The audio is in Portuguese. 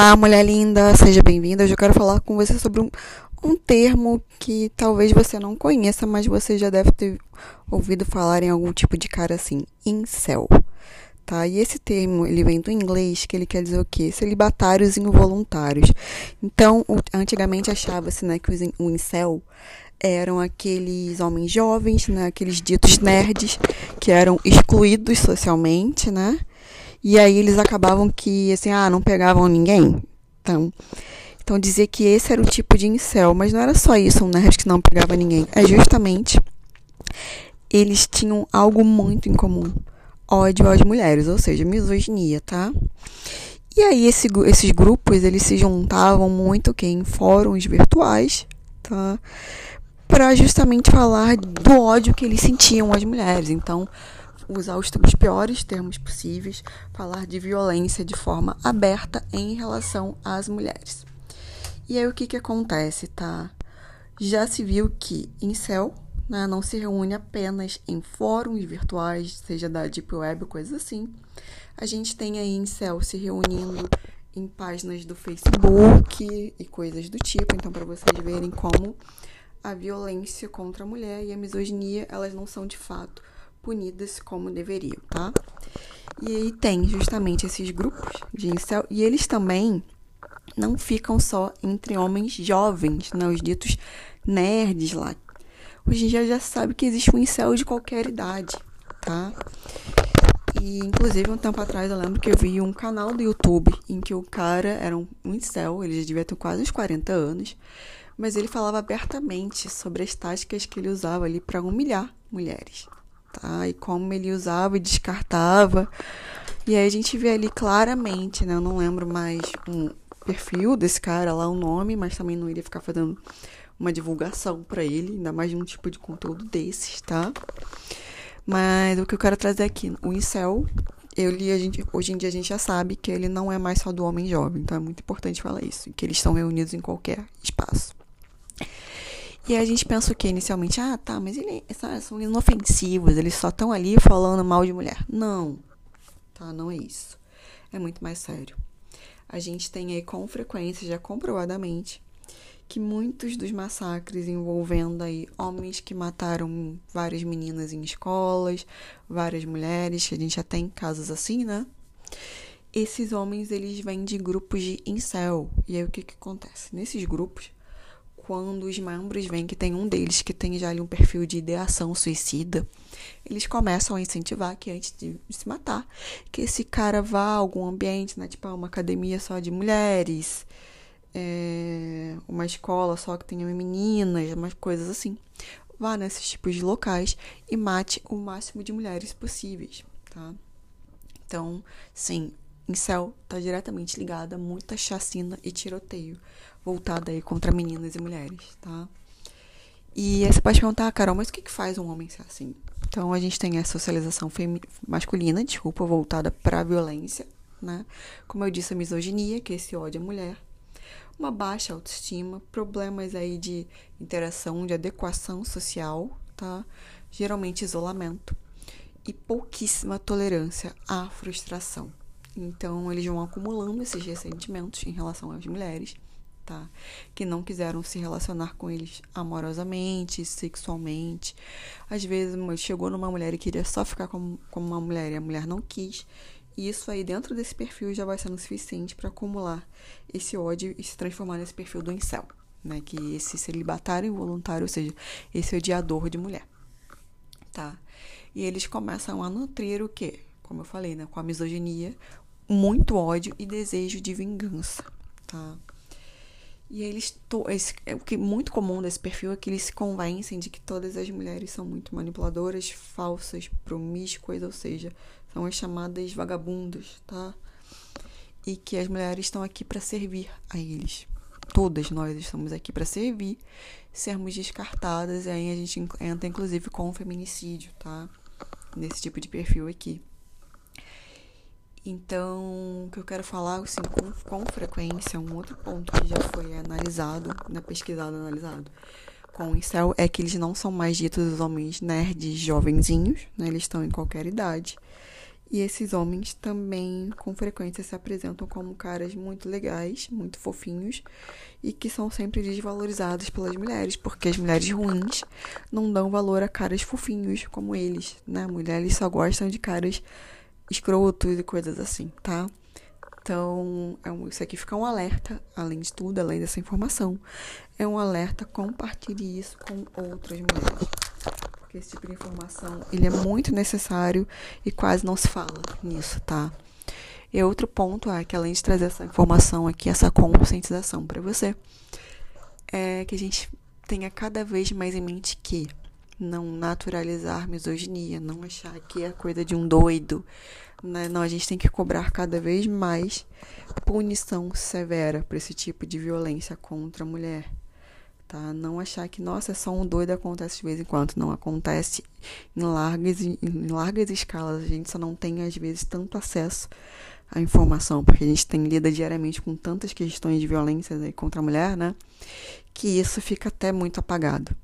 Olá, mulher linda, seja bem-vinda. Hoje eu quero falar com você sobre um, um termo que talvez você não conheça, mas você já deve ter ouvido falar em algum tipo de cara assim, incel. Tá? E esse termo, ele vem do inglês, que ele quer dizer o quê? Celibatários involuntários. Então, antigamente achava-se, né, que o incel eram aqueles homens jovens, né, aqueles ditos nerds que eram excluídos socialmente, né? E aí eles acabavam que, assim, ah, não pegavam ninguém. Então, então dizer que esse era o tipo de incel, mas não era só isso, um nerd que não pegava ninguém. É justamente eles tinham algo muito em comum. Ódio às mulheres, ou seja, misoginia, tá? E aí esse, esses grupos, eles se juntavam muito que em fóruns virtuais, tá? Para justamente falar do ódio que eles sentiam às mulheres. Então, usar os, os piores termos possíveis, falar de violência de forma aberta em relação às mulheres. E aí o que, que acontece, tá? Já se viu que incel né, não se reúne apenas em fóruns virtuais, seja da Deep Web, coisas assim. A gente tem aí incel se reunindo em páginas do Facebook e coisas do tipo. Então, para vocês verem como a violência contra a mulher e a misoginia, elas não são de fato punidas como deveriam, tá? E aí tem justamente esses grupos de incel, e eles também não ficam só entre homens jovens, né? Os ditos nerds lá. Hoje em dia já sabe que existe um incel de qualquer idade, tá? E, inclusive, um tempo atrás eu lembro que eu vi um canal do YouTube em que o cara era um, incel, ele já devia ter quase uns 40 anos, mas ele falava abertamente sobre as táticas que ele usava ali para humilhar mulheres tá? E como ele usava e descartava. E aí a gente vê ali claramente, né? Eu não lembro mais um perfil desse cara lá, o nome, mas também não iria ficar fazendo uma divulgação para ele, ainda mais de um tipo de conteúdo desses, tá? Mas o que eu quero trazer aqui, o incel, ele, a gente, hoje em dia a gente já sabe que ele não é mais só do homem jovem, então é muito importante falar isso, que eles estão reunidos em qualquer espaço. E a gente pensa o que inicialmente? Ah, tá, mas eles são inofensivos, eles só estão ali falando mal de mulher. Não, tá, não é isso. É muito mais sério. A gente tem aí com frequência, já comprovadamente, que muitos dos massacres envolvendo aí homens que mataram várias meninas em escolas, várias mulheres, que a gente já tem casos assim, né? Esses homens, eles vêm de grupos de incel. E aí o que que acontece? Nesses grupos, quando os membros veem que tem um deles que tem já ali um perfil de ideação suicida, eles começam a incentivar que antes de se matar, que esse cara vá a algum ambiente, né, tipo uma academia só de mulheres, é, uma escola só que tenha meninas, umas coisas assim. Vá nesses tipos de locais e mate o máximo de mulheres possíveis, tá? Então, sim, incel está diretamente ligada a muita chacina e tiroteio voltada aí contra meninas e mulheres, tá? E aí você pode perguntar, ah, Carol, mas o que, que faz um homem ser assim? Então a gente tem a socialização masculina, desculpa, voltada para a violência, né? Como eu disse, a misoginia, que é esse ódio à mulher, uma baixa autoestima, problemas aí de interação, de adequação social, tá? Geralmente isolamento e pouquíssima tolerância à frustração. Então eles vão acumulando esses ressentimentos em relação às mulheres tá? Que não quiseram se relacionar com eles amorosamente, sexualmente. Às vezes chegou numa mulher e queria só ficar com, com uma mulher e a mulher não quis. E isso aí dentro desse perfil já vai sendo suficiente para acumular esse ódio e se transformar nesse perfil do incel, né? Que esse celibatário involuntário, ou seja, esse odiador de mulher, tá? E eles começam a nutrir o quê? Como eu falei, né? Com a misoginia, muito ódio e desejo de vingança, tá? E eles. Esse, é, o que é muito comum desse perfil é que eles se convencem de que todas as mulheres são muito manipuladoras, falsas, promíscuas, ou seja, são as chamadas vagabundas, tá? E que as mulheres estão aqui para servir a eles. Todas nós estamos aqui para servir, sermos descartadas, e aí a gente entra inclusive com o feminicídio, tá? Nesse tipo de perfil aqui. Então, o que eu quero falar, assim, com, com frequência, um outro ponto que já foi analisado, né, pesquisado, analisado com o incel, é que eles não são mais ditos os homens nerds jovenzinhos, né, eles estão em qualquer idade. E esses homens também, com frequência, se apresentam como caras muito legais, muito fofinhos e que são sempre desvalorizados pelas mulheres, porque as mulheres ruins não dão valor a caras fofinhos como eles, né? Mulheres só gostam de caras escrotos e coisas assim, tá? Então, é isso aqui fica um alerta, além de tudo, além dessa informação. É um alerta, compartilhe isso com outras mulheres porque esse tipo de informação ele é muito necessário e quase não se fala nisso, tá? E outro ponto é que além de trazer essa informação aqui, essa conscientização para você, é que a gente tenha cada vez mais em mente que não naturalizar misoginia, não achar que é coisa de um doido, né? Não, a gente tem que cobrar cada vez mais punição severa para esse tipo de violência contra a mulher tá? Não achar que, nossa, é só um doido acontece de vez em quando. Não acontece em largas, em largas escalas. A gente só não tem, às vezes, tanto acesso à informação, porque a gente tem lida diariamente com tantas questões de violência contra a mulher, né? Que isso fica até muito apagado.